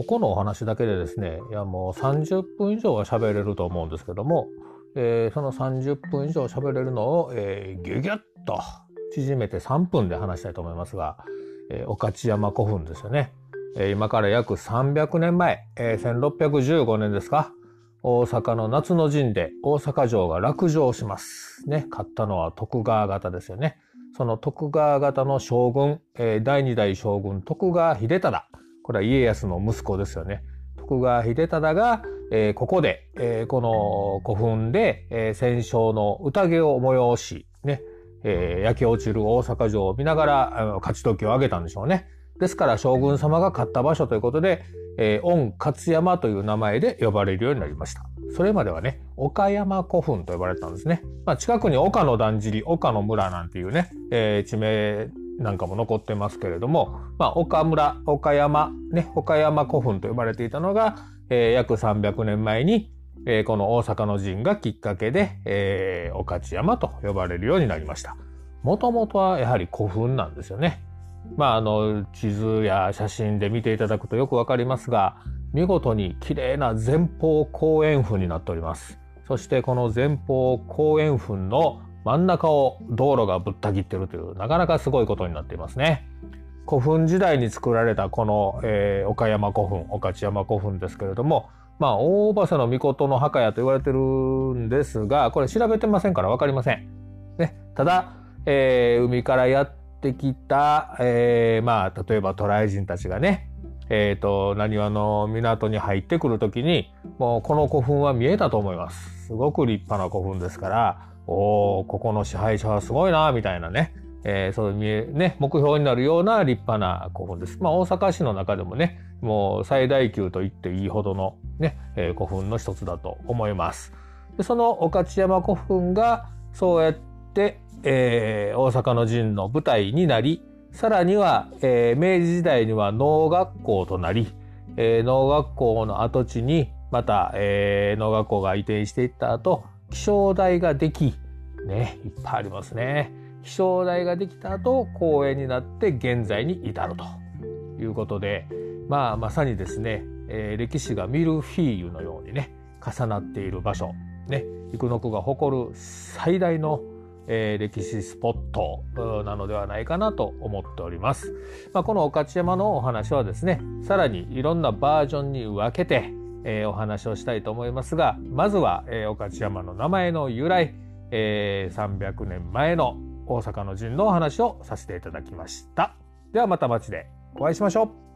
ここのお話だけでですねいやもう30分以上は喋れると思うんですけども、えー、その30分以上喋れるのを、えー、ギュギュッと縮めて3分で話したいと思いますが、えー、御徒山古墳ですよね、えー、今から約300年前、えー、1615年ですか大阪の夏の陣で大阪城が落城します。ね、勝ったのは徳川方ですよね。その徳川方の将軍、えー、第二代将軍徳川秀忠。これは家康の息子ですよね。徳川秀忠が、えー、ここで、えー、この古墳で、えー、戦勝の宴を催し、ね、えー、焼け落ちる大阪城を見ながら、あの勝ち時を挙げたんでしょうね。ですから将軍様が勝った場所ということで、えー、御勝山という名前で呼ばれるようになりました。それまではね、岡山古墳と呼ばれたんですね。まあ、近くに岡のだんじり、岡の村なんていうね、えー、地名なんかも残ってますけれども、まあ、岡村、岡山、ね、岡山古墳と呼ばれていたのが、えー、約300年前に、えー、この大阪の陣がきっかけで、えー、御徒山と呼ばれるようになりました。もともとはやはり古墳なんですよね。まあ、あの、地図や写真で見ていただくとよくわかりますが、見事に綺麗な前方後円墳になっております。そしてこの前方後円墳の真ん中を道路がぶった切ってるというなかなかすごいことになっていますね。古墳時代に作られたこの、えー、岡山古墳、岡地山古墳ですけれども、まあ、大場所の命の墓やと言われてるんですが、これ調べてませんからわかりません。ね、ただ、えー、海からやってきた、えー、まあ、例えば渡来人たちがね、え、ー、と、何話の港に入ってくるときに、もうこの古墳は見えたと思います。すごく立派な古墳ですから、おおここの支配者はすごいな、みたいなね、えー、そう見え、ね、目標になるような立派な古墳です。まあ、大阪市の中でもね、もう最大級と言っていいほどのね、えー、古墳の一つだと思います。でその御徒山古墳が、そうやって、えー、大阪の陣の舞台になり、さらには、えー、明治時代には農学校となり、えー、農学校の跡地にまた、えー、農学校が移転していった後、気象台ができ、ね、いっぱいありますね。気象台ができた後、公園になって現在に至るということで、まあ、まさにですね、えー、歴史がミルフィーユのようにね、重なっている場所、ね、生野区が誇る最大のえー、歴史スポットなのではないかなと思っております。まあ、この御徒山のお話はですね、さらにいろんなバージョンに分けて、えー、お話をしたいと思いますが、まずは、えー、御徒山の名前の由来、えー、300年前の大阪の陣のお話をさせていただきました。ではまた街でお会いしましょう。